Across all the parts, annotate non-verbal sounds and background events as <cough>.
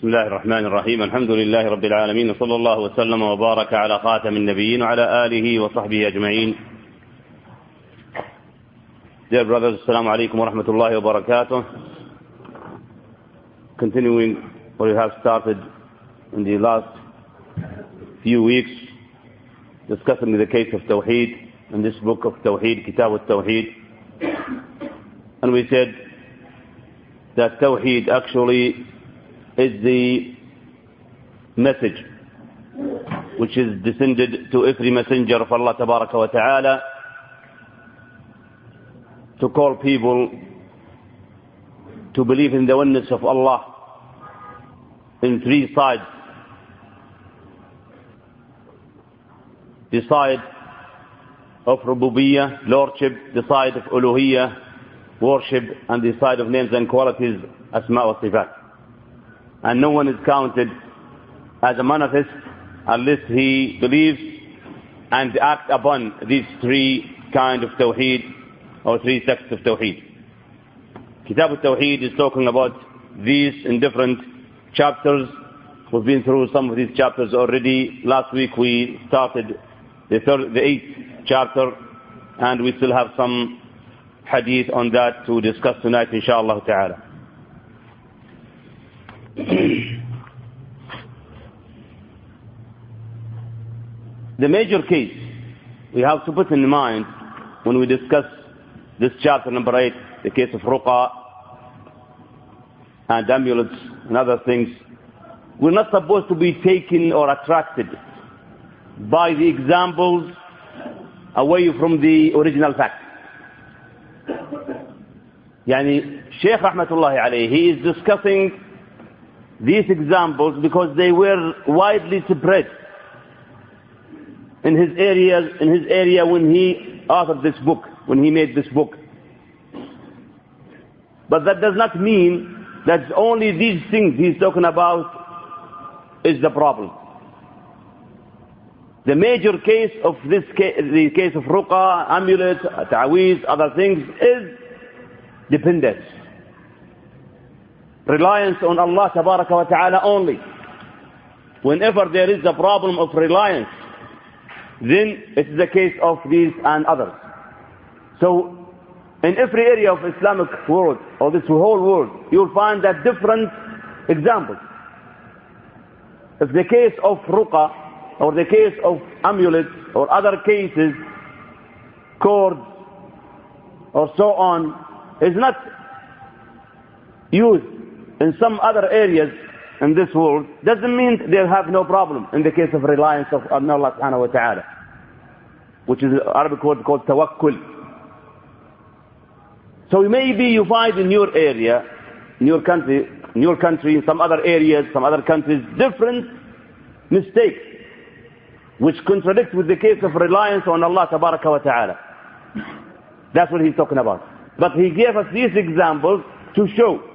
بسم الله الرحمن الرحيم الحمد لله رب العالمين وصلى الله وسلم وبارك على خاتم النبيين وعلى آله وصحبه أجمعين Dear brothers, alaikum wa rahmatullahi wa barakatuh. Continuing what we have started in the last few weeks, discussing the case of Tawheed in this book of Tawheed, Kitab al-Tawheed. And we said that Tawheed actually is the message which is descended to every messenger of Allah Tabaraka wa Ta'ala to call people to believe in the oneness of Allah in three sides. The side of Rububiyyah, Lordship, the side of Uluhiyyah, worship, and the side of names and qualities, Asma wa Sifat. And no one is counted as a manifest unless he believes and acts upon these three kind of Tawheed or three sects of Tawheed. Kitab al-Tawheed is talking about these in different chapters. We've been through some of these chapters already. Last week we started the, third, the eighth chapter and we still have some hadith on that to discuss tonight inshallah ta'ala. The major case we have to put in mind when we discuss this chapter number 8, the case of ruqa and amulets and other things, we're not supposed to be taken or attracted by the examples away from the original fact. Yani Sheikh Rahmatullahi alayhi, he is discussing these examples because they were widely spread in his area, in his area when he authored this book, when he made this book. But that does not mean that only these things he's talking about is the problem. The major case of this case, the case of ruqa, amulet, ta'weez, other things is dependence. Reliance on Allah tabaraka wa ta'ala only. Whenever there is a problem of reliance, then it is the case of these and others. So, in every area of Islamic world, or this whole world, you'll find that different examples. If the case of ruqa, or the case of amulets, or other cases, cords, or so on, is not used in some other areas in this world, doesn't mean they have no problem in the case of reliance of Allah subhanahu wa ta'ala, which is an Arabic word called tawakkul. So maybe you find in your area, in your country, in your country, in some other areas, some other countries, different mistakes, which contradict with the case of reliance on Allah tabaraka wa ta'ala. That's what he's talking about. But he gave us these examples to show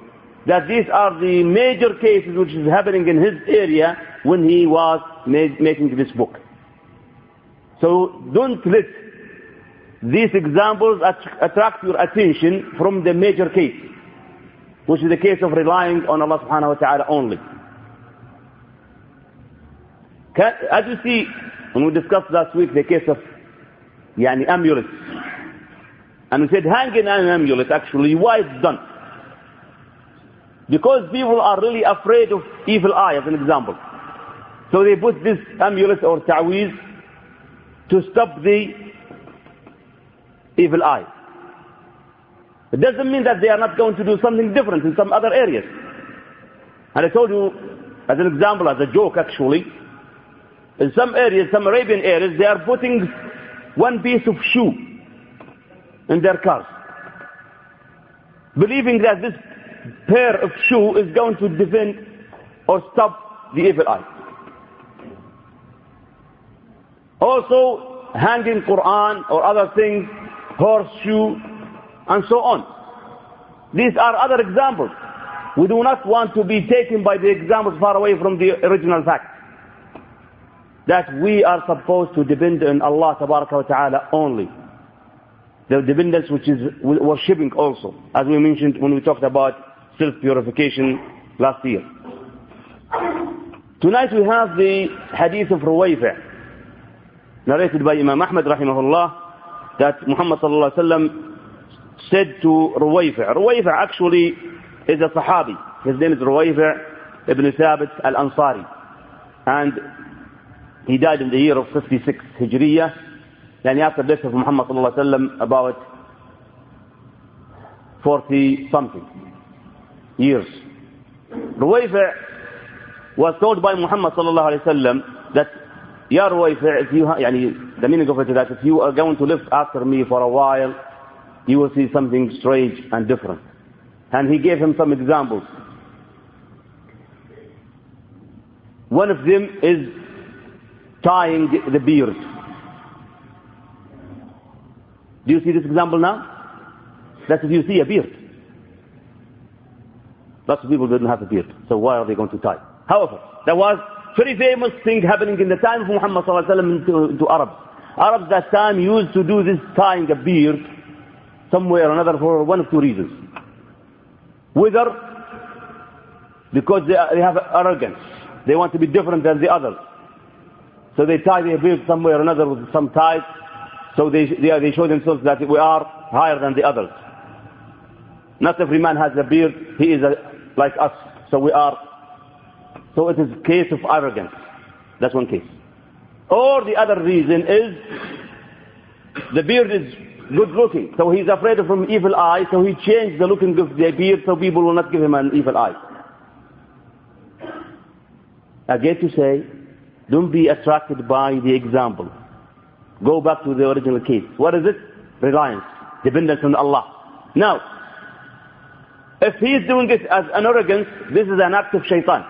that these are the major cases which is happening in his area when he was made, making this book. So don't let these examples attract your attention from the major case, which is the case of relying on Allah subhanahu wa ta'ala only. As you see, when we discussed last week the case of yani, amulets, and we said hanging an amulet actually, why it's done? Because people are really afraid of evil eye, as an example. So they put this amulet or ta'weez to stop the evil eye. It doesn't mean that they are not going to do something different in some other areas. And I told you, as an example, as a joke actually, in some areas, some Arabian areas, they are putting one piece of shoe in their cars. Believing that this pair of shoe is going to defend or stop the evil eye. Also, hanging Quran or other things, horseshoe, and so on. These are other examples. We do not want to be taken by the examples far away from the original fact. That we are supposed to depend on Allah wa ta'ala only. The dependence which is worshipping also, as we mentioned when we talked about self-purification last year. Tonight we have the hadith of Ruwayfi' narrated by Imam Ahmad rahimahullah that Muhammad sallallahu alaihi wasallam said to Ruwayfi' Ruwayfi' actually is a Sahabi. His name is Ruwayfi' ibn Thabit al-Ansari. And he died in the year of 56 Hijriya. After the death of Muhammad sallallahu alaihi wasallam about 40 something years. Ruwayfi' was told by Muhammad sallallahu alaihi wasallam that Ya Ruwayfi' if you the meaning of it is that if you are going to live after me for a while you will see something strange and different. And he gave him some examples. One of them is tying the beard. Do you see this example now? That's if you see a beard. Lots of people didn't have a beard, so why are they going to tie? However, there was very famous thing happening in the time of Muhammad sallallahu to, to Arabs. Arabs that time used to do this tying a beard somewhere or another for one of two reasons. Whether because they, they have arrogance, they want to be different than the others. So they tie their beard somewhere or another with some ties, so they, they, they show themselves that we are higher than the others. Not every man has a beard, he is a, like us, so we are. So it is a case of arrogance. That's one case. Or the other reason is the beard is good looking. So he's afraid of an evil eye, so he changed the looking of the beard so people will not give him an evil eye. Again to say, don't be attracted by the example. Go back to the original case. What is it? Reliance, dependence on Allah. Now, if he is doing it as an arrogance, this is an act of shaitan.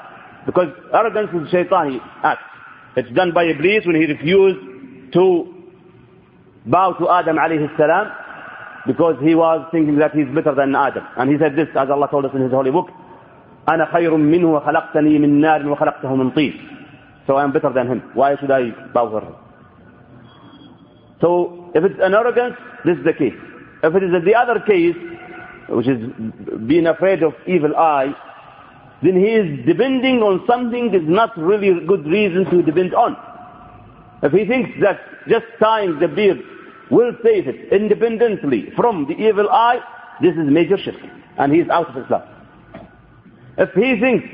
Because arrogance is shaitani act. It's done by Iblis when he refused to bow to Adam alayhi salam because he was thinking that he's better than Adam. And he said this as Allah told us in his holy book, أنا خير منه وخلقتني من نار وخلقته من طين. So I am better than him. Why should I bow for him? So if it's an arrogance, this is the case. If it is the other case, which is being afraid of evil eye, then he is depending on something is not really a good reason to depend on. If he thinks that just tying the beard will save it independently from the evil eye, this is major shirk. And he is out of Islam. If he thinks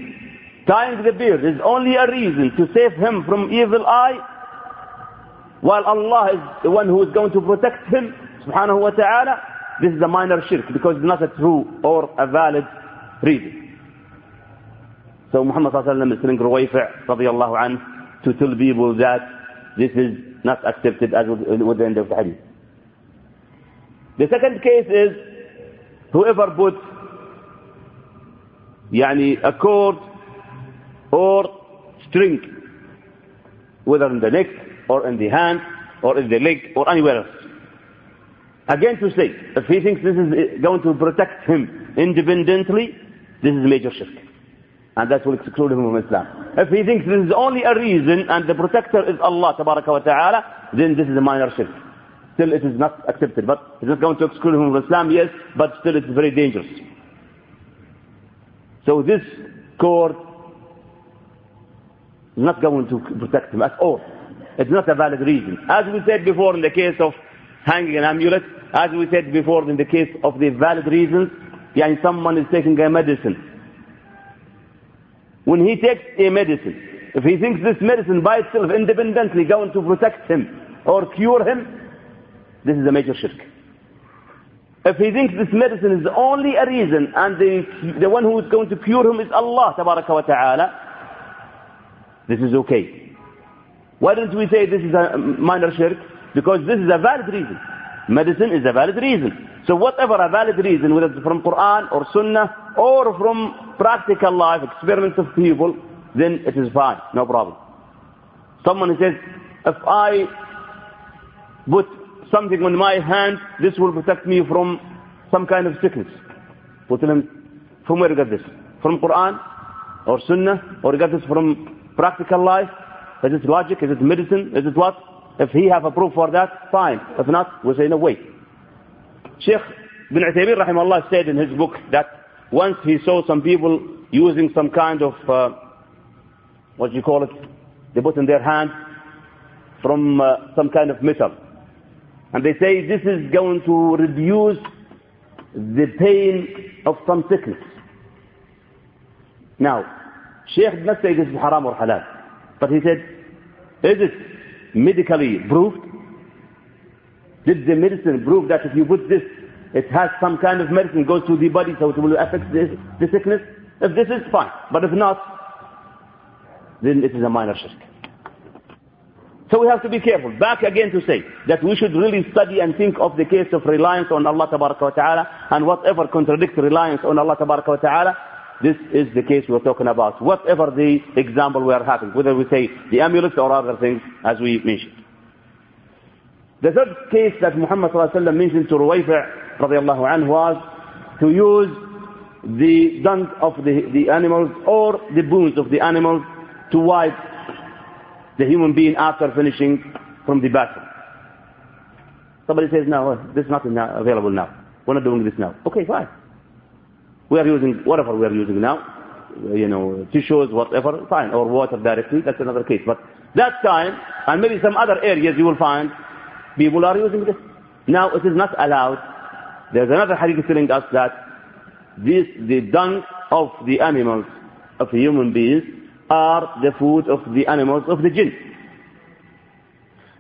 tying the beard is only a reason to save him from evil eye, while Allah is the one who is going to protect him, subhanahu wa ta'ala, this is a minor shirk because it's not a true or a valid reason. So Muhammad sallallahu alayhi wa sallam is telling Ruwayfi' radiallahu anhu to tell people that this is not accepted as with the end of the hadith. The second case is whoever puts يعني a cord or string whether in the neck or in the hand or in the leg or anywhere else. Again to say, if he thinks this is uh, going to protect him independently, this is a major shirk. And that will exclude him from Islam. If he thinks this is only a reason and the protector is Allah wa ta'ala, then this is a minor shirk. Still it is not accepted. But it's not going to exclude him from Islam, yes, but still it's very dangerous. So this court is not going to protect him at all. It's not a valid reason. As we said before in the case of hanging an amulet, as we said before in the case of the valid reasons, yani someone is taking a medicine when he takes a medicine, if he thinks this medicine by itself independently going to protect him or cure him, this is a major shirk. If he thinks this medicine is only a reason and the, the one who is going to cure him is Allah wa ta'ala, this is okay. Why don't we say this is a minor shirk? Because this is a valid reason. Medicine is a valid reason. So whatever a valid reason, whether it's from Quran or Sunnah or from practical life, experiments of people, then it is fine, no problem. Someone says, if I put something on my hand, this will protect me from some kind of sickness. We tell him, from where you get this? From Quran or Sunnah or you get this from practical life? Is it logic? Is it medicine? Is it what? If he have a proof for that, fine. If not, we say no, way. Sheikh bin Uthaymeen rahimahullah said in his book that once he saw some people using some kind of uh, what do you call it? They put in their hand from uh, some kind of metal. And they say this is going to reduce the pain of some sickness. Now, Sheikh did not say this is haram or halal. But he said, is it medically proved? Did the medicine prove that if you put this, it has some kind of medicine goes to the body so it will affect the, the sickness? If this is fine. But if not, then it is a minor shirk. So we have to be careful. Back again to say that we should really study and think of the case of reliance on Allah ta'ala and whatever contradicts reliance on Allah ta'ala, this is the case we're talking about. Whatever the example we are having, whether we say the amulet or other things as we mentioned. The third case that Muhammad ﷺ mentioned to Ruwayfi' was to use the dung of the, the animals or the bones of the animals to wipe the human being after finishing from the bathroom. Somebody says, no, this is not available now. We're not doing this now. Okay, fine. We are using whatever we are using now, you know, tissues, whatever, fine, or water directly, that's another case. But that time, and maybe some other areas you will find, people are using this. Now it is not allowed. There's another hadith telling us that this, the dung of the animals, of the human beings, are the food of the animals of the jinn.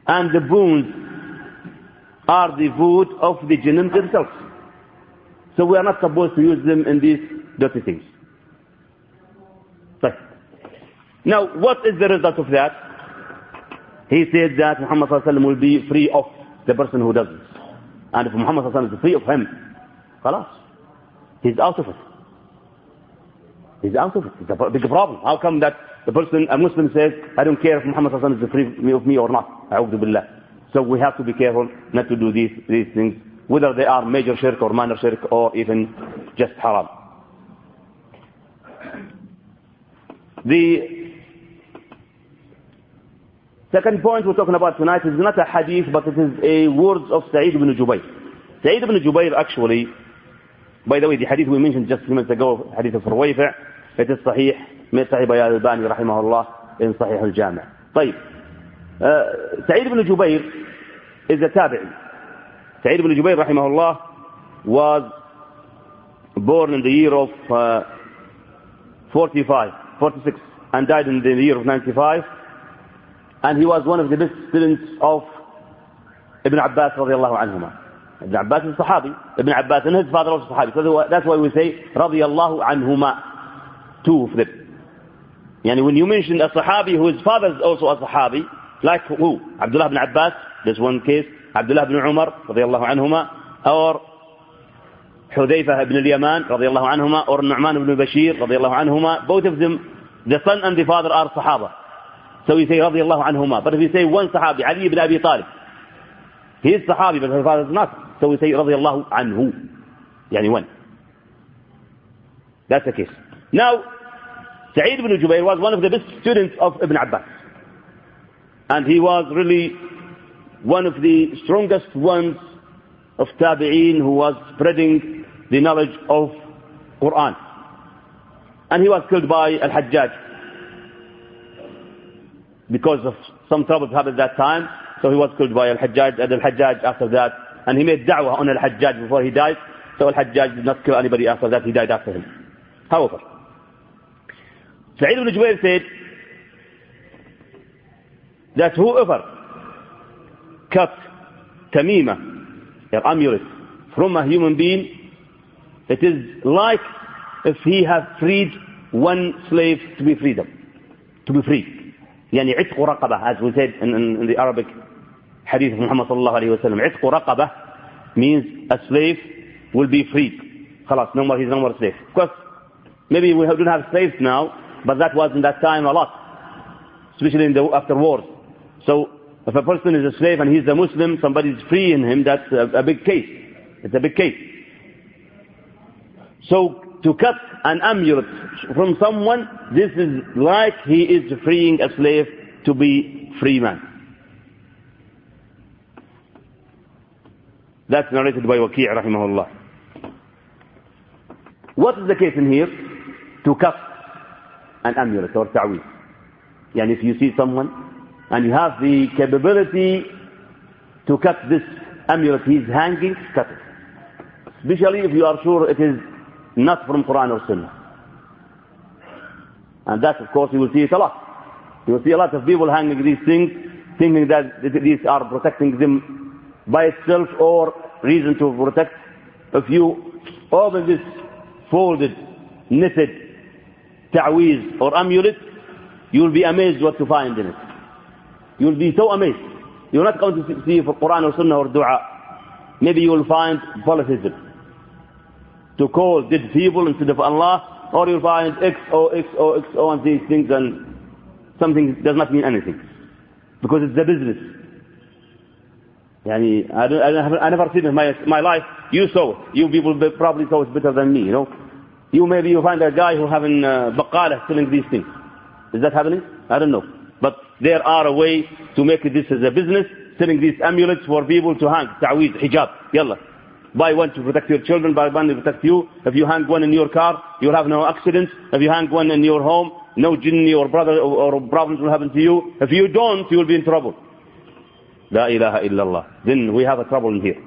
And the bones are the food of the jinn themselves. So we are not supposed to use them in these dirty things. Right. Now, what is the result of that? He said that Muhammad will be free of the person who does this. And if Muhammad is free of him, خلاص. He's out of it. He's out of it. It's a big problem. How come that the person, a Muslim says, I don't care if Muhammad is free of me or not. A'udhu billah. So we have to be careful not to do these, these things, whether they are major shirk or minor shirk or even just haram. The second point we're talking about tonight is not a hadith, but it is a words of Sa'id ibn Jubayr. Sa'id ibn Jubayr actually, by the way, the hadith we mentioned just a few minutes ago, hadith of Ruwayfi', it is sahih, من صحيح الباني رحمه الله in صحيح الجامع. طيب, uh, Sa'id ibn Jubayr is a tabi'i. Said ibn Jubayr rahimahullah was born in the year of uh, 45, 46 and died in the year of 95 and he was one of the best students of Ibn Abbas radiallahu anhuma. Ibn Abbas is Sahabi, Ibn Abbas and his father also Sahabi. So that's why we say radiallahu anhuma, two of them. Yani when you mention a Sahabi whose father is also a Sahabi, like who? Abdullah ibn Abbas, that's one case. Abdullah ibn Umar, radiallahu anhuma, or Hudayfa ibn al-Yaman, radiallahu anhuma, or Nu'man ibn Bashir, radiallahu anhuma. Both of them, the son and the father are Sahaba. So we say radiallahu anhuma. But if you say one Sahabi, Ali ibn Abi Talib, he is Sahabi, but his father is not. So we say radiallahu anhu. Yani one. That's the case. Now, Sa'id ibn Jubayr was one of the best students of Ibn Abbas. And he was really one of the strongest ones of Tabi'een who was spreading the knowledge of Quran. And he was killed by Al-Hajjaj because of some trouble happened at that time. So he was killed by Al-Hajjaj and Al-Hajjaj after that. And he made da'wah on Al-Hajjaj before he died. So Al-Hajjaj did not kill anybody after that. He died after him. However, Sa'id ibn Jubayr said that whoever cut tamima, or amulet, from a human being, it is like if he had freed one slave to be freedom, to be free. يعني عتق رقبة as we said in, in, in the Arabic hadith of Muhammad صلى الله عليه وسلم عتق رقبة means a slave will be freed خلاص no more he's no more slave of course maybe we don't have slaves now but that was in that time a lot, especially in the after wars. So if a person is a slave and he's a Muslim, somebody is freeing him, that's a, a big case. It's a big case. So to cut an amulet from someone, this is like he is freeing a slave to be free man. That's narrated by Waqi' rahimahullah. What is the case in here? To cut an amulet or ta'weez. And if you see someone and you have the capability to cut this amulet he's hanging, cut it. Especially if you are sure it is not from Quran or Sunnah. And that, of course, you will see it a lot. You will see a lot of people hanging these things, thinking that these are protecting them by itself or reason to protect. If you open this folded, knitted ta'weez or amulet, you will be amazed what to find in it. You will be so amazed. You're not going to see for Quran or Sunnah or Dua. Maybe you will find polytheism. To call dead people instead of Allah, or you'll find X, O, X, O, X, O, and these things, and something does not mean anything. Because it's a business. Yani, I, don't, I, don't have, I never seen in my, my life. You saw it. You people probably saw it better than me, you know. You maybe you find a guy who having uh, baqala selling these things. Is that happening? I don't know. There are a way to make this as a business, selling these amulets for people to hang, ta'weez, hijab, yalla. Buy one to protect your children, buy one to protect you. If you hang one in your car, you'll have no accidents. If you hang one in your home, no jinni or brother or, problems will happen to you. If you don't, you will be in trouble. La ilaha illallah. Then we have a trouble in here.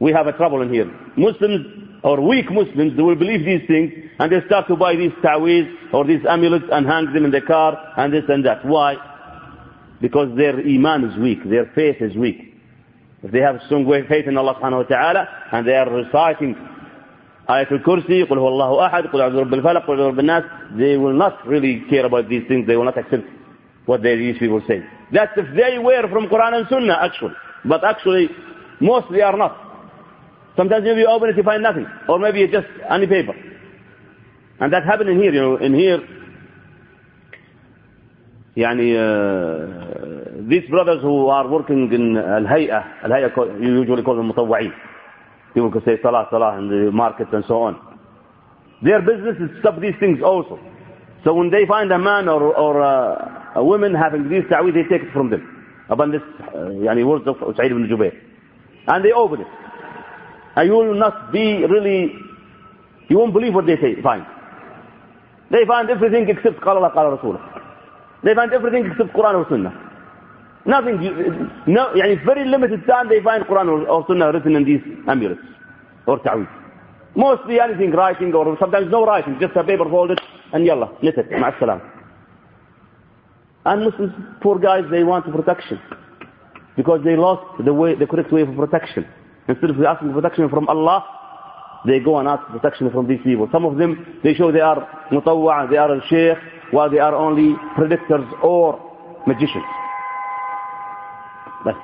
We have a trouble in here. Muslims or weak Muslims, they will believe these things and they start to buy these ta'weez or these amulets and hang them in the car and this and that. Why? Because their iman is weak, their faith is weak. If they have strong faith in Allah subhanahu wa ta'ala and they are reciting Ayatul Kursi, قل هو الله أحد, قل أعوذ برب الفلق, قل أعوذ الناس, they will not really care about these things. They will not accept what these people say. That's if they were from Quran and Sunnah actually. But actually, mostly are not. Sometimes maybe you open it, you find nothing. Or maybe it's just any paper. And that happened in here, you know, in here. يعني uh, these brothers who are working in Al-Hay'ah, Al-Hay'ah you usually call them مطوعين. People could say salah, salah in the markets and so on. Their business is to stop these things also. So when they find a man or, or a, a woman having these ta'weed, they take it from them. Upon this, uh, يعني words of Sa'id ibn Jubayr. And they open it. And you will not be really, you won't believe what they say, find. They find everything except قال الله قال رسوله. They find everything except Quran or Sunnah. Nothing, no, يعني very limited time they find Quran or, or Sunnah written in these amulets or ta'weed. Mostly anything writing or sometimes no writing, just a paper folded and yalla, knit it, ma'as And Muslims, poor guys, they want protection because they lost the way, the correct way of protection. Instead of asking protection from Allah, they go and ask protection from these people. Some of them, they show they are mutawwa, they are al-sheikh, while they are only predictors or magicians. But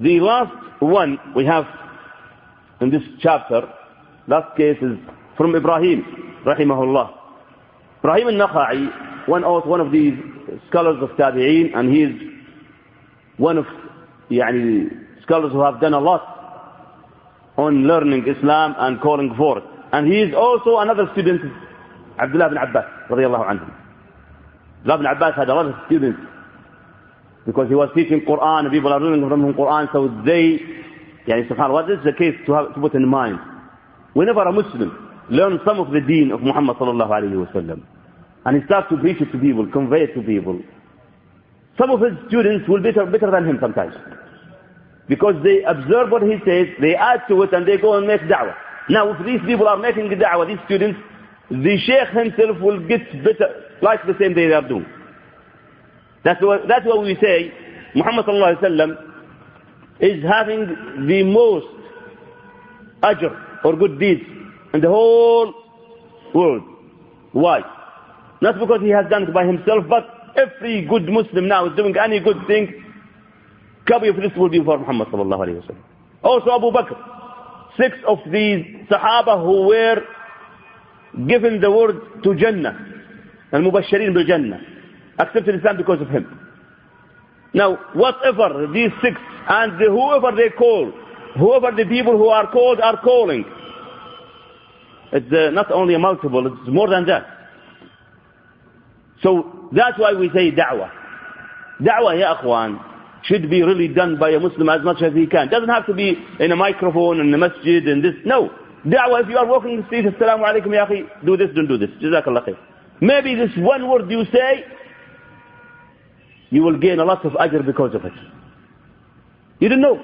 the last one we have in this chapter, last case is from Ibrahim, rahimahullah. Ibrahim al-Nakha'i, one of, one of these scholars of Tabi'een, and he is one of يعني, scholars who have done a lot on learning Islam and calling for it. And he is also another student, Abdullah bin Abbas, radiallahu anhu. Abdullah bin Abbas had a lot of students because he was teaching Quran and people are learning from him Quran, so they, yani subhanAllah, what is the case to, have, to put in mind? Whenever a Muslim learns some of the deen of Muhammad sallallahu alayhi wasallam, and he starts to preach it to people, convey it to people, some of his students will be better, better than him sometimes. Because they observe what he says, they add to it, and they go and make da'wah. Now, if these people are making da'wah, these students, the sheikh himself will get better, like the same day they are doing. That's what, that's what we say, Muhammad is having the most ajr or good deeds in the whole world. Why? Not because he has done it by himself, but every good Muslim now is doing any good thing, copy of this will be for Muhammad sallallahu alayhi wa. Also Abu Bakr. Six of these Sahaba who were given the word to Jannah, al-Mubashirin bil-Jannah, accepted Islam because of him. Now, whatever these six, and whoever they call, whoever the people who are called are calling, it's uh, not only a multiple, it's more than that. So that's why we say da'wah. Da'wah, ya akhwan, should be really done by a Muslim as much as he can. Doesn't have to be in a microphone, in a masjid, in this. No. Da'wah, if you are walking in the street, Assalamu alaikum ya akhi, do this, don't do this. Jazakallah khair. Maybe this one word you say, you will gain a lot of ajr because of it. You don't know.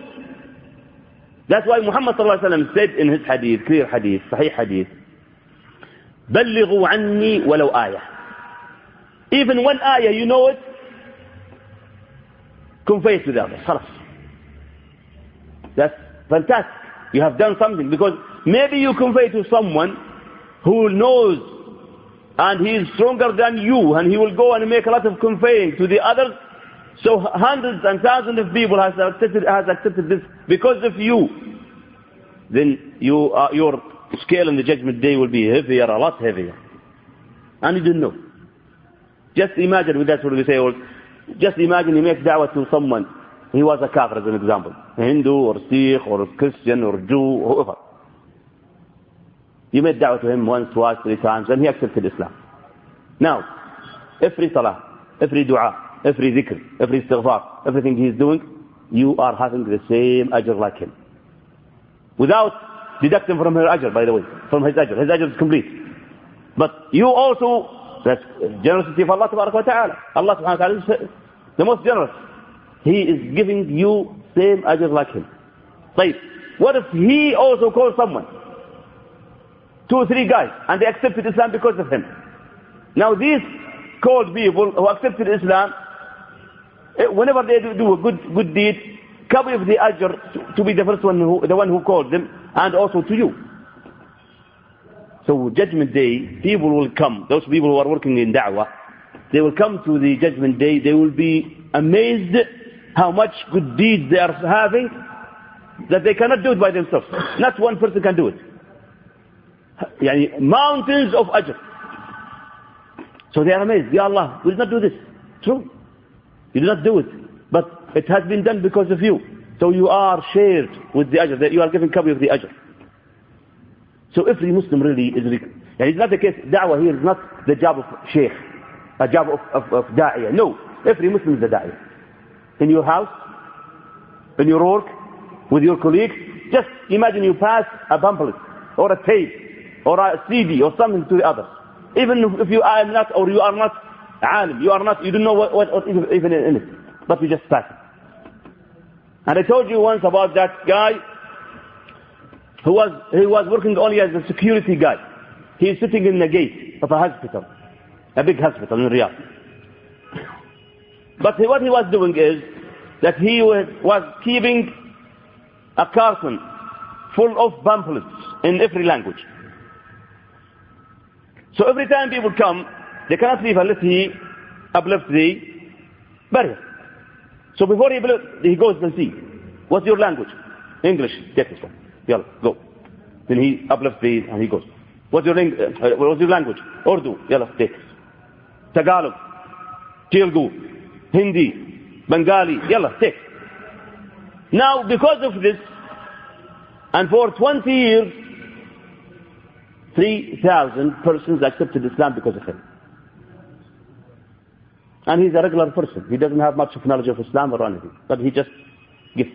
That's why Muhammad sallallahu alaihi wasallam said in his hadith, clear hadith, sahih hadith, بلغوا عني ولو آية. Even one ayah, you know it, convey it to the others. خلاص. That's fantastic. You have done something because maybe you convey to someone who knows and he is stronger than you and he will go and make a lot of conveying to the others. So hundreds and thousands of people has accepted, has accepted this because of you. Then you, uh, your scale in the judgment day will be heavier, a lot heavier. And you didn't know. Just imagine, with that what we say, just imagine you make da'wah to someone. He was a kafir as an example. Hindu or Sikh or Christian or Jew, whoever. You made da'wah to him once, twice, three times, and he accepted Islam. Now, every salah, every dua, every dhikr, every istighfar, everything he is doing, you are having the same ajr like him. Without deducting from her ajr, by the way, from his ajr. His ajr is complete. But you also, that's generosity of Allah subhanahu wa ta'ala. Allah subhanahu wa ta'ala the most generous. He is giving you same ajr like him. Say, what if he also calls someone? Two or three guys, and they accepted Islam because of him. Now these called people who accepted Islam, eh, whenever they do a good, good deed, come with the ajr to, be the first one, who, the one who called them, and also to you. So judgment day, people will come, those people who are working in da'wah, they will come to the judgment day, they will be amazed how much good deeds they are having, that they cannot do it by themselves. Not one person can do it. Yani mountains of ajr. So they are amazed. Ya Allah, we did not do this. True. You did not do it. But it has been done because of you. So you are shared with the ajr. That you are giving copy of the ajr. So every Muslim really is... Yani it's not the case. Da'wah here is not the job of sheikh. A job of, of, of da'iyah. No. Every Muslim is a da'iyah. In your house, in your work, with your colleagues, just imagine you pass a pamphlet or a tape or a CD or something to the others. Even if you are not, or you are not alim, you are not, you don't know what, what, what even in it, but you just pass it. And I told you once about that guy who was, he was working only as a security guy. He is sitting in the gate of a hospital, a big hospital in Riyadh. But what he was doing is that he was, keeping a carton full of pamphlets in every language. So every time people come, they cannot leave unless he uplifts the barrier. So before he, he goes and see, what's your language? English. Take this one. Yalla, go. Then he uplifts the, and he goes. What's your, uh, what's your language? Urdu. Yalla, take. Tagalog. Telugu. Hindi. Bengali. Yalla, take. Now, because of this, and for 20 years, 3,000 persons accepted Islam because of him. And he's a regular person. He doesn't have much of knowledge of Islam or anything. But he just gives.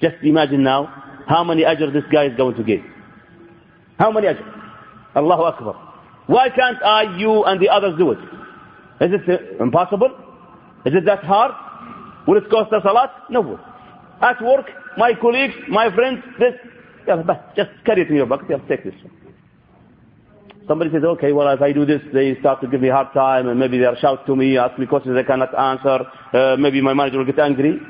Just imagine now how many ajr this guy is going to give. How many ajr? Allahu Akbar. Why can't I, you, and the others do it? Is it impossible? Is it that hard? Will it cost us a lot? No. At work, my colleagues, my friends, this, just carry it in your bucket, yeah, take this. Somebody says, okay, well, if I do this, they start to give me a hard time, and maybe they'll shout to me, ask me questions I cannot answer, uh, maybe my manager will get angry.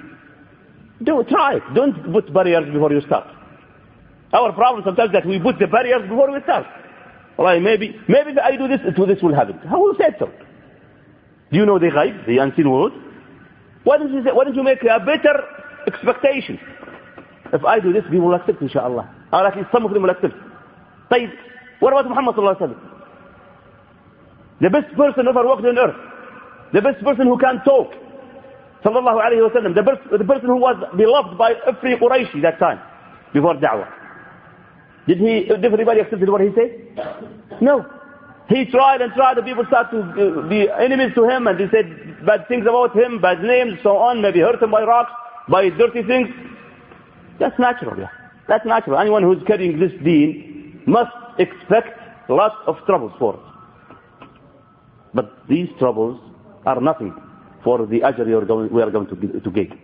Do try it. Don't put barriers before you start. Our problem sometimes is that we put the barriers before we start. Well, maybe, maybe if I do this, this will happen. How will say so? Do you know the ghaib, the unseen world? Why don't you, say, why don't you make a better expectation? If I do this, people will accept, inshallah. Or at least some of them will accept. طيب, what about Muhammad sallallahu alaihi wasallam? The best person ever walked on earth. The best person who can talk. Sallallahu alaihi wasallam. The, best, the person who was beloved by every Qurayshi that time. Before da'wah. Did he, uh, did everybody accepted what he said? No. He tried and tried, the people started to uh, be enemies to him and they said bad things about him, bad names, so on, maybe hurt him by rocks, by dirty things. That's natural, yeah. That's natural. Anyone who's carrying this deen must expect lots of troubles for it. But these troubles are nothing for the ajr we are going, to, to gain.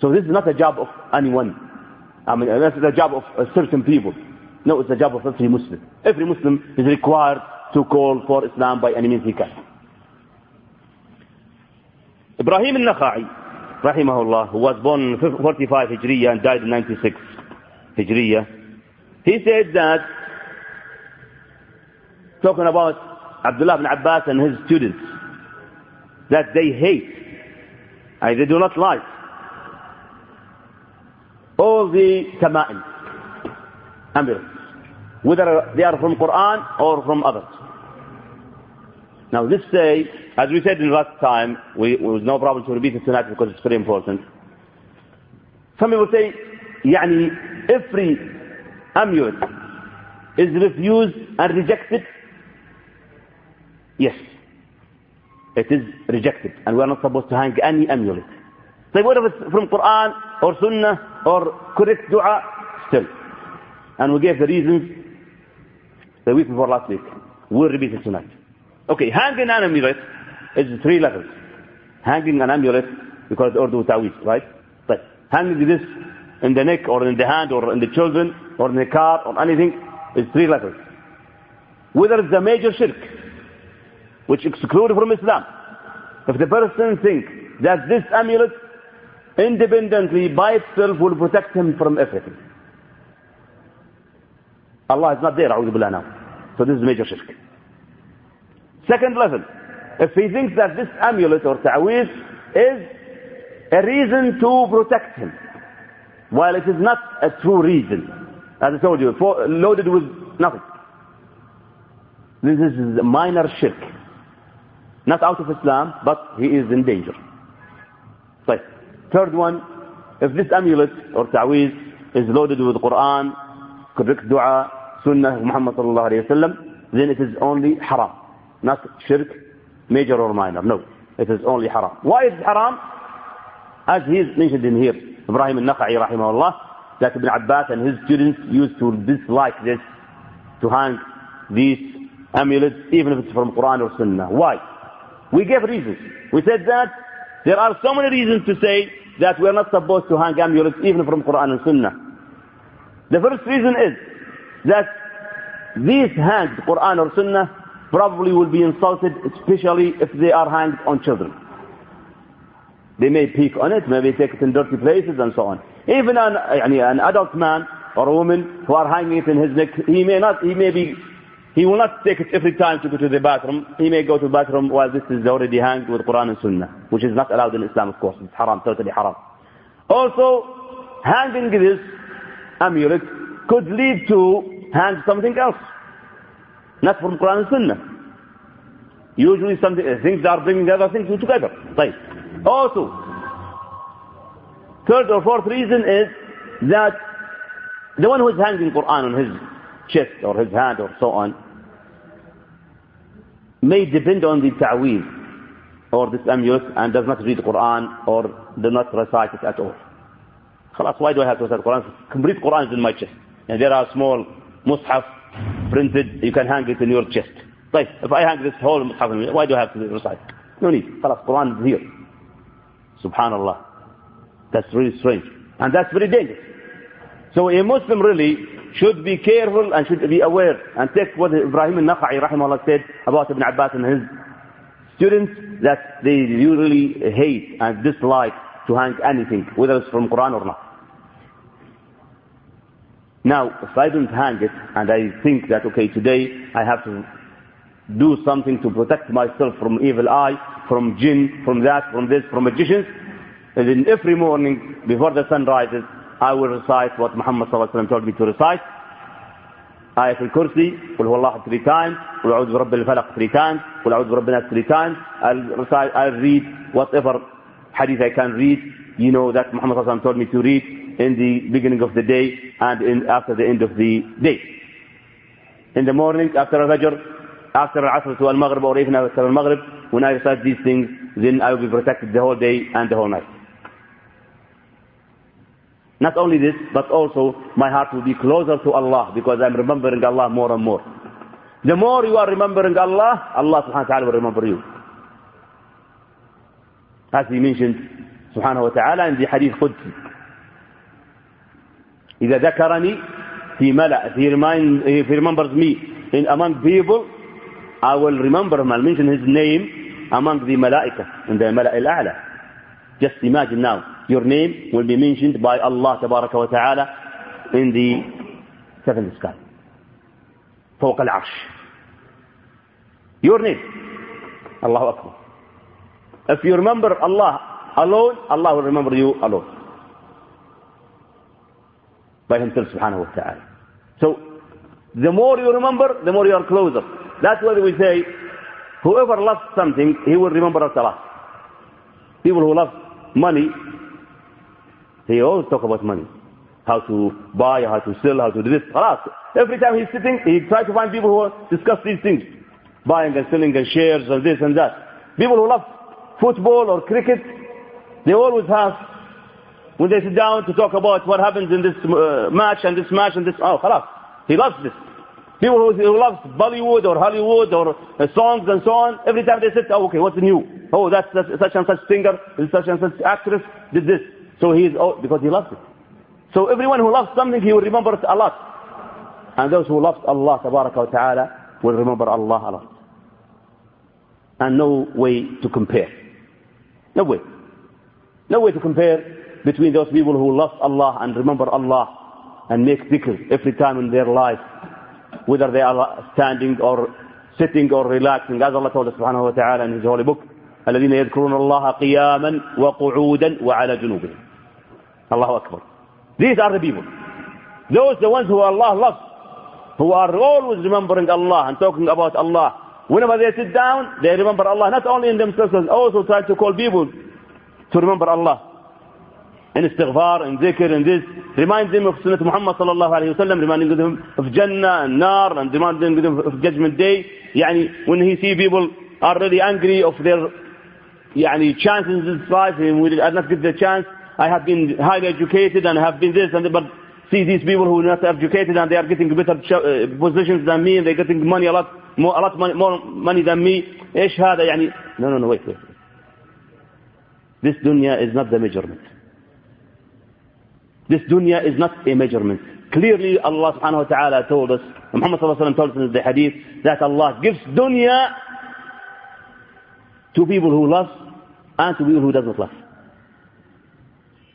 So this is not a job of anyone. I mean, that's the job of uh, certain people. No, it's the job of every Muslim. Every Muslim is required to call for Islam by any means he can. Ibrahim al-Nakha'i, rahimahullah, who was born in 45 Hijriya and died in 96 Hijriya, he said that, talking about Abdullah ibn Abbas and his students, that they hate, and they do not like, all the tama'im, amulets, whether they are from Quran or from others. Now this say, as we said in last time, we, was no problem to repeat it tonight because it's very important. Some people say, يعني every amulet is refused and rejected. Yes, it is rejected and we are not supposed to hang any amulet. So whether it's from Quran or Sunnah or correct dua, still. And we gave the reasons the week before last week. We'll repeat it tonight. Okay, hanging an amulet is three levels. Hanging an amulet, because Urdu ta'wid, right? But hanging this in the neck or in the hand or in the children or in the car or anything is three levels. Whether it's a major shirk, which excluded from Islam. If the person thinks that this amulet independently by itself will protect him from everything. Allah is not there, a'udhu billah now. So this is major shirk. Second level, if he thinks that this amulet or ta'weez is a reason to protect him, while it is not a true reason, as I told you, loaded with nothing. This is a minor shirk. Not out of Islam, but he is in danger. Right. Third one, if this amulet or ta'weez is loaded with Quran, correct dua, sunnah Muhammad sallallahu alayhi wa then it is only haram. Not shirk, major or minor. No, it is only haram. Why is it haram? As he is mentioned in here, Ibrahim al-Nakha'i rahimahullah, that Ibn Abbas and his students used to dislike this, to hang these amulets, even if it's from Quran or Sunnah. Why? We gave reasons. We said that there are so many reasons to say that we are not supposed to hang amulets even from Quran and Sunnah. The first reason is that these hanged Quran or Sunnah probably will be insulted, especially if they are hanged on children. They may peek on it, maybe take it in dirty places and so on. Even an, an adult man or woman who are hanging it in his neck, he may not, he may be, he will not take it every time to go to the bathroom. He may go to the bathroom while this is already hanged with Quran and Sunnah, which is not allowed in Islam, of course. It's haram, totally haram. Also, hanging this amulet could lead to hang something else not from Quran and Sunnah. Usually some things are bringing other things together. Right. Also, third or fourth reason is that the one who is hanging Quran on his chest or his hand or so on may depend on the ta'weez or this amulet and does not read the Quran or does not recite it at all. خلاص, why do I have to recite the Quran? Complete Quran is in my chest. And there are small mushaf printed, you can hang it in your chest. Right, if I hang this whole mushaf, why do I have to recite? No need. خلاص, Quran is here. Subhanallah. That's really strange. And that's very dangerous. So a Muslim really should be careful and should be aware and take what Ibrahim al-Nakha'i rahimahullah said about Ibn Abbas and his students that they usually hate and dislike to hang anything, whether it's from Quran or not. Now, if I don't hang it, and I think that, okay, today I have to do something to protect myself from evil eye, from jinn, from that, from this, from magicians, and then every morning, before the sun rises, I will recite what Muhammad ﷺ told me to recite. Ayat al-Kursi, قل هو الله three times, قل أعوذ برب الفلق three times, قل أعوذ برب الناس three times. I'll recite, I'll read whatever hadith I can read. You know that Muhammad ﷺ told me to read in the beginning of the day and in, after the end of the day. In the morning, after Fajr, after Al-Asr to Al-Maghrib or even after Al-Maghrib, when I recite these things, then I will be protected the whole day and the whole night. Not only this, but also my heart will be closer to Allah because I'm remembering Allah more and more. The more you are remembering Allah, Allah subhanahu wa ta'ala will remember you. As he mentioned subhanahu wa ta'ala in the hadith Qudsi. إذا ذكرني في ملأ he, remind, he remembers me in among people I will remember him I'll mention his name among the malaika in the ملأ الأعلى just imagine now your name will be mentioned by Allah تبارك وتعالى in the seventh sky فوق العرش your name الله أكبر if you remember Allah alone Allah will remember you alone by himself subhanahu wa ta'ala. So, the more you remember, the more you are closer. That's why we say, whoever loves something, he will remember us a lot. People who love money, they always talk about money. How to buy, how to sell, how to do this. Every time he's sitting, he tries to find people who discuss these things. Buying and selling and shares and this and that. People who love football or cricket, they always have when they sit down to talk about what happens in this uh, match and this match and this, oh, khalas. He loves this. People who, who love Bollywood or Hollywood or uh, songs and so on, every time they sit, oh, okay, what's new? Oh, that's, that's such and such singer, such and such actress did this. So he's, oh, because he loves it. So everyone who loves something, he will remember it a lot. And those who love Allah tabaraka wa ta'ala will remember Allah a lot. And no way to compare. No way. No way to compare between those people who love Allah and remember Allah and make dhikr every time in their life, whether they are standing or sitting or relaxing, as Allah told us subhanahu wa ta'ala in His holy book, الذين يذكرون الله قياما وقعودا وعلى جنوبهم الله أكبر These are the people. Those the ones who Allah loves, who are always remembering Allah and talking about Allah. Whenever they sit down, they remember Allah, not only in themselves, also try to call people to remember Allah in istighfar, in dhikr, in this. Remind them of Sunnah Muhammad sallallahu alayhi wa sallam, reminding them of Jannah and Nar, and reminding them of Judgment Day. Yani, when he see people are really angry of their yani, chances in this life, and we did not give the chance. I have been highly educated and have been this and that, but see these people who are not educated and they are getting better uh, positions than me and they're getting money a lot more, a lot money, more money than me. ايش هذا يعني? No, no, no, wait, wait. This dunya is not the measurement. This dunya is not a measurement. Clearly Allah subhanahu wa ta'ala told us, Muhammad sallallahu alayhi wa told us in the hadith, that Allah gives dunya to people who love and to people who does not love.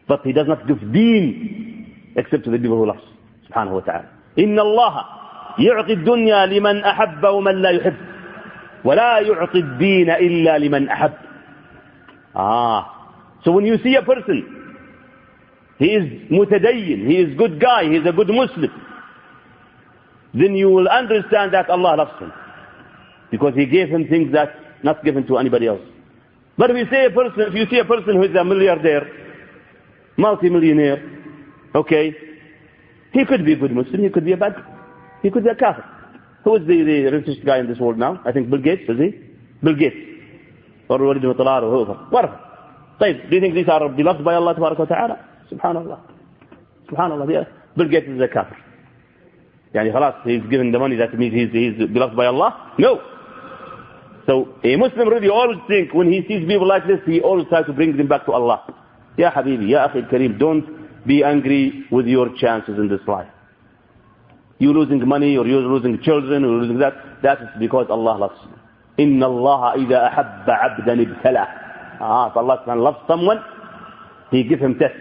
But He does not give deen except to the people who love. Subhanahu wa ta'ala. إن الله يعطي الدنيا لمن أحب ومن لا يحب ولا يعطي الدين إلا لمن أحب. Ah. So when you see a person he is mutadayyin, he is good guy, he is a good Muslim, then you will understand that Allah loves him. Because he gave him things that not given to anybody else. But if you say a person, if you see a person who is a milliardaire, multi-millionaire, okay, he could be a good Muslim, he could be a bad, he could be a kafir. Who is the, the richest guy in this world now? I think Bill Gates, is he? Bill Gates. Or Walid Mutalar or whoever. Whatever. طيب, do you think these are beloved by Allah Ta'ala? Subhanallah. Subhanallah. Bill Gates is a kafir. Yani خلاص, he's giving the money, that means he's, he's beloved by Allah? No. So a Muslim really always think, when he sees people like this, he always tries to bring them back to Allah. Ya Habibi, Ya Akhi Kareem, don't be angry with your chances in this life. You're losing money, or you're losing children, or you're losing that. That is because Allah loves you. إن الله إذا أحب عبدا ابتلاه. Ah, if Allah loves someone, He gives him tests.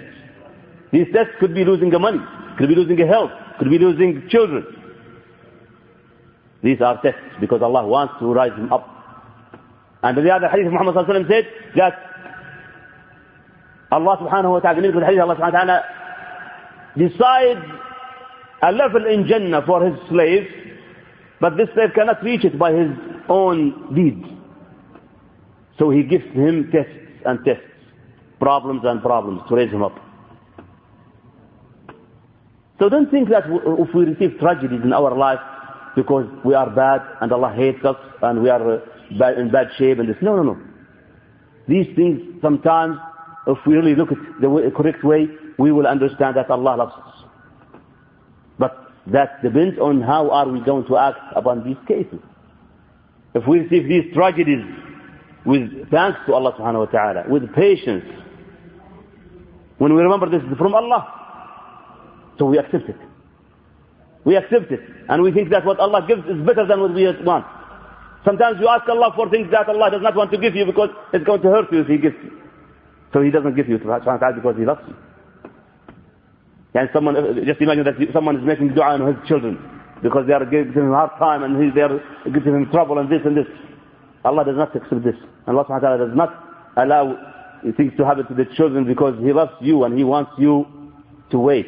These tests could be losing the money, could be losing the health, could be losing children. These are tests because Allah wants to rise them up. And the other hadith Muhammad said that Allah subhanahu wa ta'ala, the Allah subhanahu wa decides a level in Jannah for his slave, but this slave cannot reach it by his own deeds. So he gives him tests and tests, problems and problems to raise him up. So don't think that if we receive tragedies in our life because we are bad and Allah hates us and we are uh, in bad shape and this. No, no, no. These things sometimes, if we really look at the correct way, we will understand that Allah loves us. But that depends on how are we going to act upon these cases. If we receive these tragedies with thanks to Allah subhanahu wa ta'ala, with patience, when we remember this is from Allah, so we accept it. We accept it. And we think that what Allah gives is better than what we want. Sometimes you ask Allah for things that Allah does not want to give you because it's going to hurt you if He gives you. So He doesn't give you to because He loves you. And someone, just imagine that someone is making dua on his children because they are giving him a hard time and they are giving him trouble and this and this. Allah does not accept this. Allah subhanahu wa ta'ala does not allow things to happen to the children because He loves you and He wants you to wait.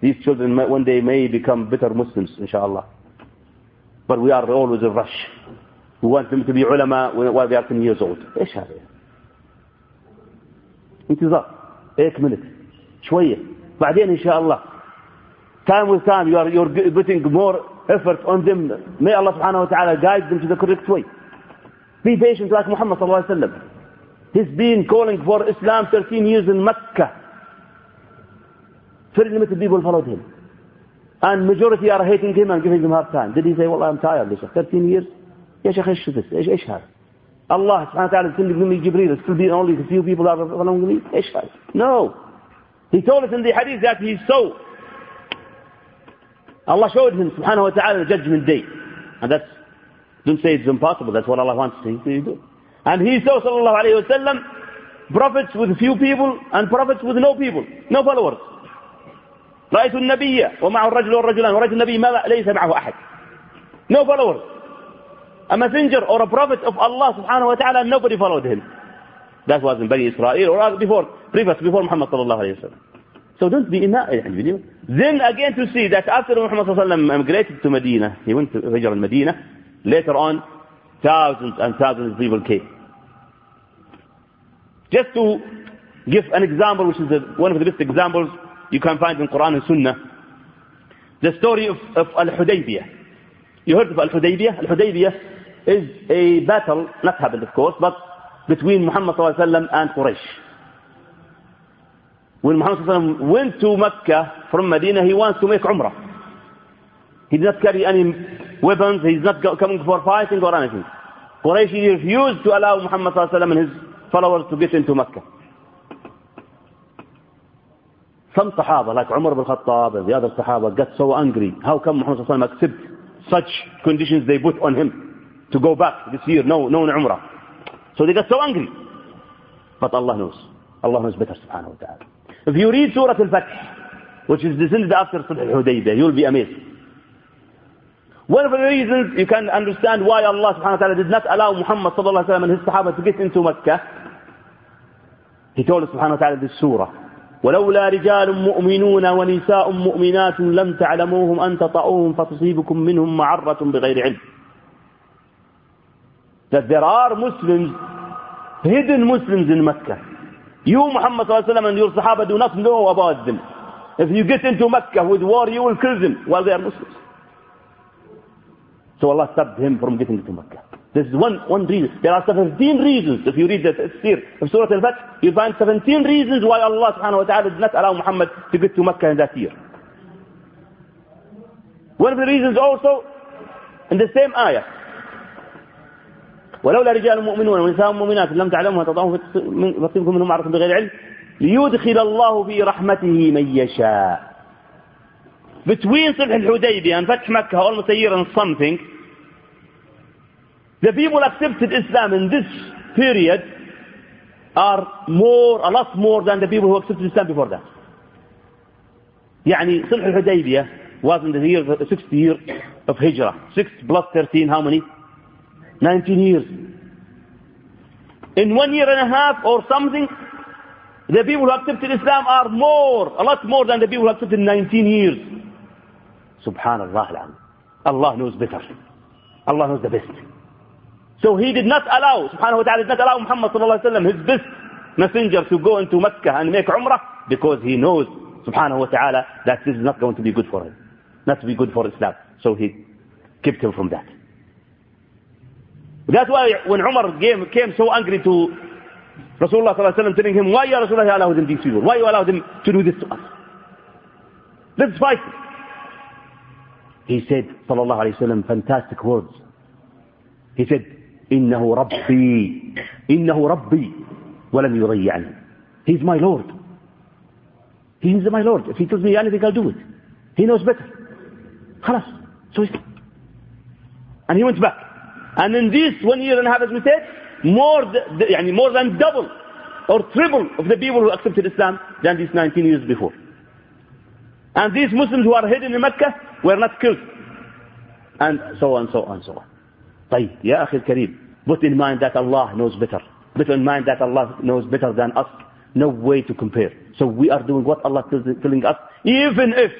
These children may, one day may become bitter Muslims, inshallah. But we are always in rush. We want them to be ulama while they are 10 years old. انتظار. 8 minutes. شوية. بعدين إن شاء الله. Time with time you are you're putting more effort on them. May Allah wa ta'ala guide them to the correct way. Be patient like Muhammad sallallahu alayhi wa sallam. He's been calling for Islam 13 years in Mecca. Very limited people followed him. And majority are hating him and giving him hard time. Did he say, well, I'm tired, يا 13 years? يا شيخ إيش this? إيش إيش هذا؟ Allah subhanahu wa ta'ala sending me Jibreel. Still be only a few people are following me. ايش هذا? No. He told us in the hadith that he saw. Allah showed him subhanahu wa ta'ala the judgment day. And that's, don't say it's impossible. That's what Allah wants to do. And he saw sallallahu alayhi wa sallam prophets with few people and prophets with no people, no followers. رأيت النبي ومعه الرجل والرجلان ورأيت النبي ما ليس معه أحد no followers a messenger or a prophet of Allah subhanahu wa ta'ala nobody followed him that was in Bani Israel or before previous before Muhammad sallallahu alayhi wa sallam so don't be in that video then again to see that after Muhammad sallallahu alayhi wa sallam to Medina he went to Hijr al-Medina later on thousands and thousands of people came just to give an example which is one of the best examples you can find in Quran and Sunnah. The story of, of Al-Hudaybiyah. You heard of Al-Hudaybiyah? Al-Hudaybiyah is a battle, not happened of course, but between Muhammad ﷺ and Quraysh. When Muhammad ﷺ went to Mecca from Medina, he wants to make Umrah. He did not carry any weapons, he's not coming for fighting or anything. Quraysh refused to allow Muhammad ﷺ and his followers to get into Mecca. Some Sahaba, like Umar ibn Khattab and the other Sahaba, got so angry. How come Muhammad sallallahu accept such conditions they put on him To go back this year? No, no Umrah. So they got so angry. But Allah knows. Allah knows better subhanahu wa ta'ala. If you read Surah Al-Fath, which is descended after Sulh al-Hudaybiyah, you'll be amazed. One of the reasons you can understand why Allah subhanahu wa ta'ala did not allow Muhammad sallallahu alayhi wa and his Sahaba to get into Mecca, he told us subhanahu wa ta'ala this surah. ولولا رجال مؤمنون ونساء مؤمنات لم تعلموهم أن تطعوهم فتصيبكم منهم معرة بغير علم that there are Muslims hidden Muslims in Mecca you Muhammad and your Sahaba do not know about them if you get into Mecca with war you will kill them while they are Muslims so Allah stopped him from getting into Mecca This is one, one reason. There are 17 reasons. If you read the tafsir of Surah Al-Fath, you find 17 reasons why Allah subhanahu wa ta'ala did not allow Muhammad to get to Mecca in that year. One of the reasons also, in the same ayah, ولولا رجال مؤمنون ونساء مؤمنات لم تعلموا تضعهم فتصيبكم منهم معرة بغير علم ليدخل الله في رحمته من يشاء Between Sulh al-Hudaybiyah and Fath Makkah, almost a something, The people accepted Islam in this period are more, a lot more than the people who accepted Islam before that. يعني صلح الحديبية was in the year, 60 year of Hijrah. 6 plus 13, how many? 19 years. In one year and a half or something, the people who accepted Islam are more, a lot more than the people who accepted in 19 years. Subhanallah. Allah knows better. Allah knows the best. So he did not allow, subhanahu wa ta'ala did not allow Muhammad sallallahu alayhi wa his best messenger to go into Mecca and make Umrah because he knows, subhanahu wa ta'ala, that this is not going to be good for him. Not to be good for Islam. So he kept him from that. That's why when Umar came, came so angry to Rasulullah sallallahu telling him, why ya Rasulullah allow them these people? Why you allow them to do this to us? Let's fight. He said, sallallahu alayhi wasallam, fantastic words. He said, إنه ربي إنه ربي ولن يضيعني. He's my Lord. He's my Lord. If he tells me anything, I'll do it. He knows better. خلاص. So he And he went back. And in this one year and a half, as we said, more, يعني more than double or triple of the people who accepted Islam than these 19 years before. And these Muslims who are hidden in Mecca were not killed. And so on, so on, so on. طيب يا أخي الكريم put in mind that Allah knows better. Put in mind that Allah knows better than us. No way to compare. So we are doing what Allah is telling us, even if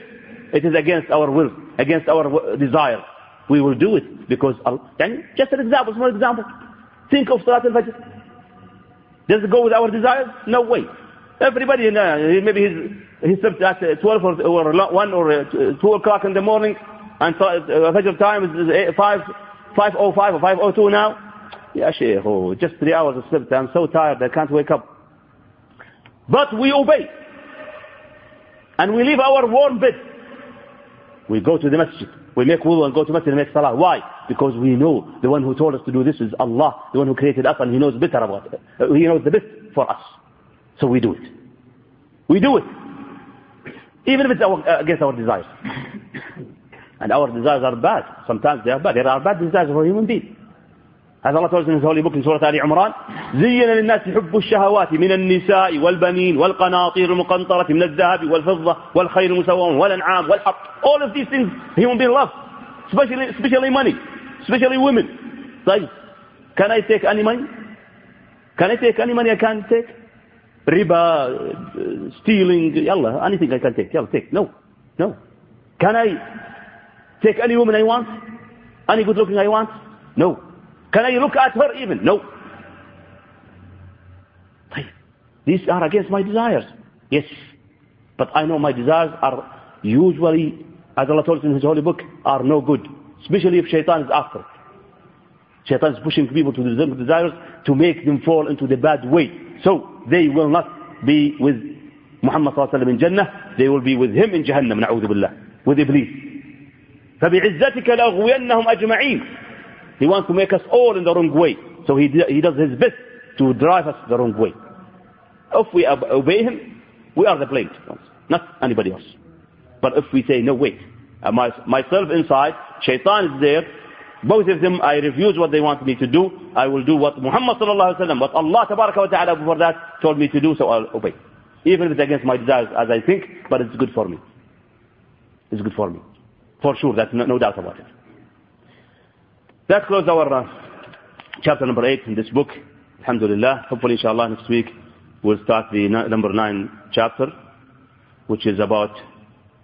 it is against our will, against our desire. We will do it because Allah, just an example, small example. Think of Salat al-Fajr. Does it go with our desires? No way. Everybody, uh, maybe he's, he slept at 12 or, or 1 or uh, 2 o'clock in the morning and uh, Fajr time is 5, 5.05 or 5.02 now. Yeah, Sheikh, oh, just 3 hours of sleep. I'm so tired I can't wake up. But we obey. And we leave our warm bed. We go to the masjid. We make wudu and go to masjid and make salah. Why? Because we know the one who told us to do this is Allah, the one who created us and He knows better about it. Uh, he knows the best for us. So we do it. We do it. Even if it's our, uh, against our desires. And our desires are bad. Sometimes they are bad. There are bad desires for human beings. هذا الله تعالى في هولي بوك سورة آل عمران زين للناس حب الشهوات من النساء والبنين والقناطير المقنطرة من الذهب والفضة والخير المسوم والأنعام والحق all of these things human being love especially, especially money especially women طيب can I take any money can I take any money I can take riba stealing يلا anything I can take يلا take no no can I take any woman I want any good looking I want no Can I look at her even? No. These are against my desires. Yes. But I know my desires are usually, as Allah told us in His holy book, are no good. Especially if shaitan is after it. Shaitan is pushing people to the desires to make them fall into the bad way. So they will not be with Muhammad sallallahu in Jannah. They will be with him in Jahannam, na'udhu billah. With Iblis. فبعزتك لأغوينهم أجمعين he wants to make us all in the wrong way. So he, he does his best to drive us the wrong way. If we obey him, we are the blamed ones, not anybody else. But if we say, no, wait, uh, my, myself inside, shaitan is there, both of them, I refuse what they want me to do. I will do what Muhammad sallallahu alaihi wasallam, what Allah tabaraka wa ta'ala before that told me to do, so I'll obey. Even if it's against my desires as I think, but it's good for me. It's good for me. For sure, that's no, no doubt about it. That closes our uh, chapter number 8 in this book. Alhamdulillah. Hopefully, inshallah, next week we'll start the number 9 chapter, which is about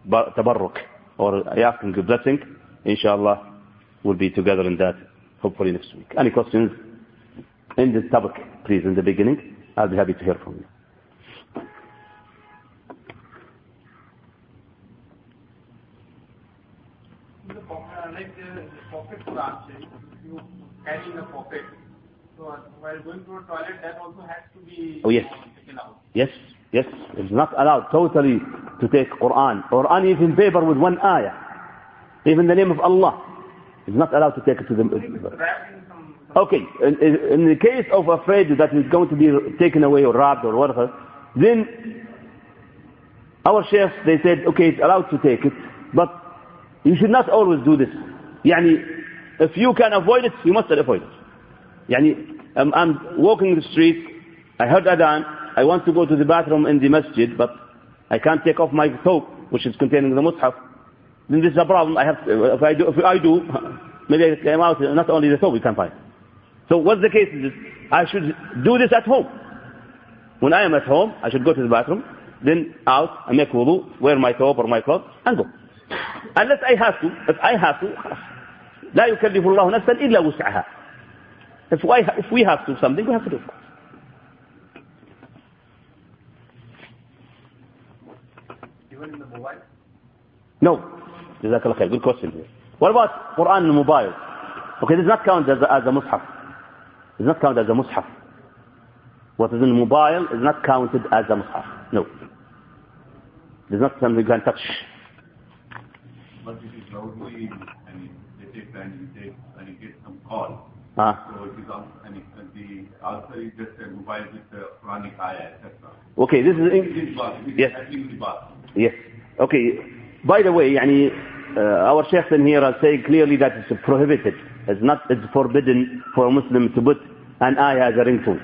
tabarruk, or asking a blessing. Inshallah, we'll be together in that, hopefully next week. Any questions in this topic, please, in the beginning? I'll be happy to hear from you carry in the pocket. So uh, while going to a toilet, that also has to be oh, yes. taken out. Yes, yes. It's not allowed totally to take Quran. Quran is in paper with one ayah. Even the name of Allah is not allowed to take it to the... Okay, in, in the case of afraid that it's going to be taken away or robbed or whatever, then our sheikhs, they said, okay, it's allowed to take it, but you should not always do this. يعني if you can avoid it, you must avoid it. Yani, I'm, I'm walking the street, I heard adhan, I want to go to the bathroom in the masjid, but I can't take off my thobe, which is containing the mushaf. Then this is a problem. I have, if I do, if I do, <laughs> maybe I came out, not only the thobe we can find. So what's the case is I should do this at home. When I am at home, I should go to the bathroom, then out, I make wudu, wear my thobe or my clothes, and go. Unless I have to, if I have to, لا يكلف الله نفسا إلا وسعها if we, have to do something we have to do mobile no جزاك الله خير good question here what about Quran the mobile okay does not count as a, as a mushaf does not count as a mushaf What is in mobile is not counted as a mushaf. No. It's not something you can touch. and they take and you take, and you get some call. Ah. So it is also, and it, and the answer is just a mobile with the Quranic ayah, etc. Okay, this is... It is bas. It is Yes. actually in the bas. Yes. Okay. By the way, يعني, uh, our sheikhs in here are saying clearly that it's prohibited. It's not, it's forbidden for a Muslim to put an ayah as a ringtone.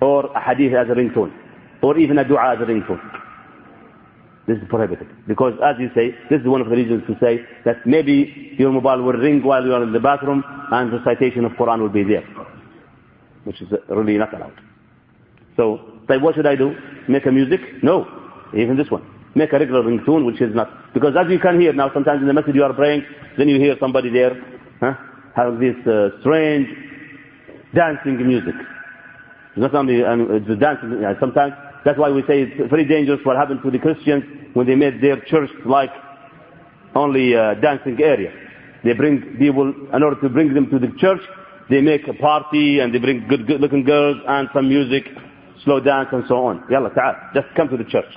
Or a hadith as a ringtone. Or even a dua as a ringtone. This is prohibited. Because as you say, this is one of the reasons to say that maybe your mobile will ring while you are in the bathroom and the citation of Quran will be there. Which is really not allowed. So, what should I do? Make a music? No. Even this one. Make a regular ringtone, which is not. Because as you can hear now, sometimes in the masjid you are praying, then you hear somebody there, huh, have this uh, strange dancing music. It's not only um, it's the dancing, sometimes, that's why we say it's very dangerous what happened to the Christians when they made their church like only uh, dancing area. They bring people, in order to bring them to the church, they make a party and they bring good, good looking girls and some music, slow dance and so on. Yalla, ta'al, just come to the church.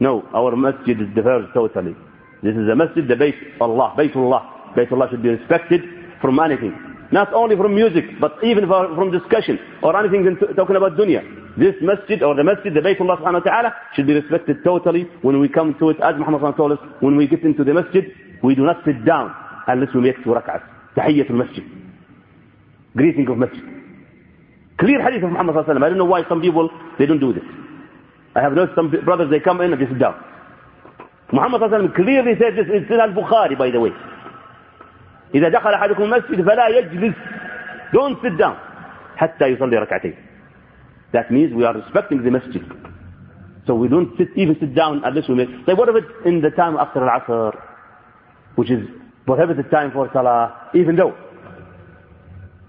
No, our masjid is diverse totally. This is a masjid, the Bayt Allah, Baytullah. Baytullah should be respected from anything. Not only from music, but even from discussion or anything in- talking about dunya. This masjid or the masjid, the Baytullah subhanahu wa ta'ala, should be respected totally when we come to it. As Muhammad told us, when we get into the masjid, we do not sit down unless we make two rak'ahs. Tahiyyatul masjid. Greeting of masjid. Clear hadith of Muhammad sallallahu I don't know why some people, they don't do this. I have noticed some brothers, they come in and they sit down. Muhammad sallallahu clearly said this, in al-Bukhari by the way. إذا دخل أحدكم المسجد فلا يجلس Don't sit down حتى يصلي ركعتين That means we are respecting the masjid. So we don't sit, even sit down unless we make... Like what if it's in the time after Al-Asr, which is prohibited time for Salah, even though,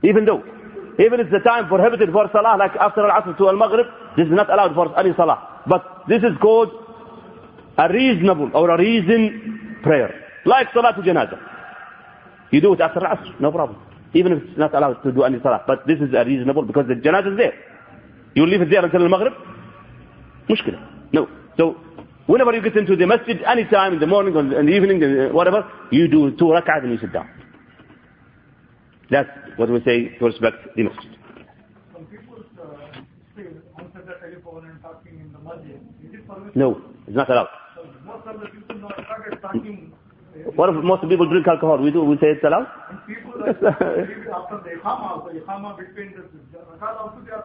even though, even it's the time prohibited for Salah, like after Al-Asr to Al-Maghrib, this is not allowed for any Salah. But this is called a reasonable or a reason prayer. Like Salah to Janazah. You do it after Asr, no problem. Even if it's not allowed to do any Salah. But this is a reasonable because the Janazah is there. You leave it there until Al-Maghrib? Mushkila. No. So, whenever you get into the masjid, any time in the morning or in the evening, whatever, you do two rak'ahs and you sit down. That's what we say to respect the masjid. Some people uh, say answer the telephone and talking in the masjid. Is it permissible? No, it's not allowed. So the uh, What if most people drink alcohol? We do, we say it's allowed? The the.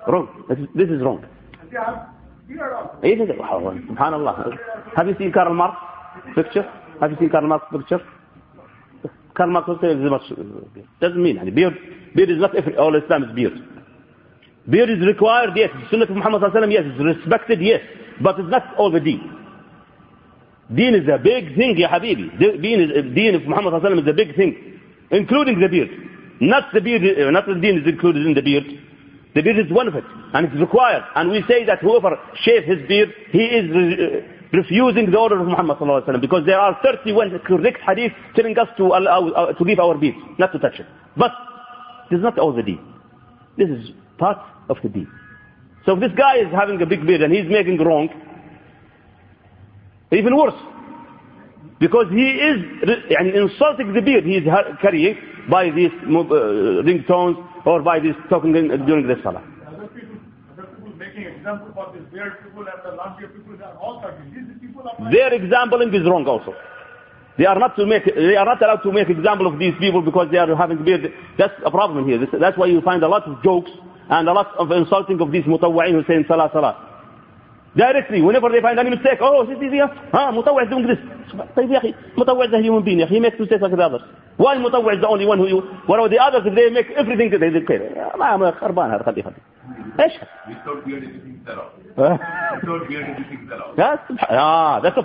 Wrong. This is, wrong. The, wow, subhanallah. Have you seen Karl Marx picture? Have you seen Karl Marx picture? Karl Marx also says much. Doesn't mean. يعني beard, beard is not every, all Islam is beard. Beard is required, yes. Sunnah of Muhammad yes. It's respected, yes. But it's not all the deen. Deen is a big thing, ya habibi. Deen, is, deen of Muhammad wasallam is a big thing. Including the beard. Not the beard, uh, not the deen is included in the beard. The beard is one of it, and it's required. And we say that whoever shaves his beard, he is uh, refusing the order of Muhammad sallallahu alaihi wasallam, because there are 31 correct hadith telling us to allow, uh, to give our beard, not to touch it. But this is not all the deen. This is part of the deen. So if this guy is having a big beard and he's making wrong, even worse. Because he is insulting the beard he is carrying by these uh, ringtones or by this talking during the salah. Other people, other people making example for beard people the people are all talking. These people are is wrong also. They are not to make they are not allowed to make example of these people because they are having beard. That's a problem here. That's why you find a lot of jokes and a lot of insulting of these mutawwa'in who say salah salah. دايركتلي ونيفر دي فايند اني مستيك اوه سي سي ها مطوع ذا انجلس طيب يا أخي مطوع ذا هيومن بين يا أخي. ميك مستيك لايك ذا اذرز وان مطوع ذا اونلي وان هو وان ذا اذرز ذي ميك افري ثينج ذي كير ما خربان هذا خليه خليه. إيش؟ آه ذاتس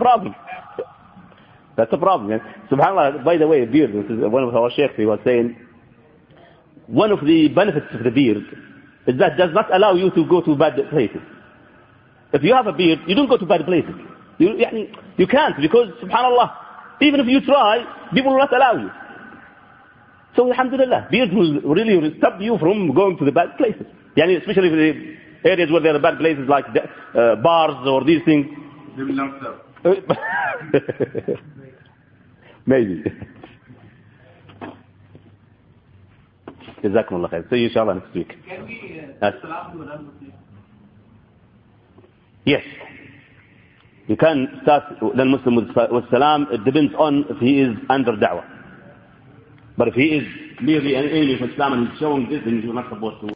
ا بروبلم سبحان الله باي ذا واي بيرد ون اوف اور شيخ هي واز سين ون اوف ذا بنفيتس اوف ذا بيرد is that does not allow you to go to bad places. If you have a beard, you don't go to bad places. You, يعني, you can't because, subhanallah, even if you try, people will not allow you. So, alhamdulillah, beard will really stop you from going to the bad places. يعني, especially if, areas where there are bad places like uh, bars or these things. They will not serve. <laughs> Maybe. جزاكم الله خير. See you inshallah next week. Can we uh, Yes. You can start the Muslim with, with salam. It depends on if he is under da'wah. But if he is clearly an enemy of Islam and he's showing this, then you're not supposed to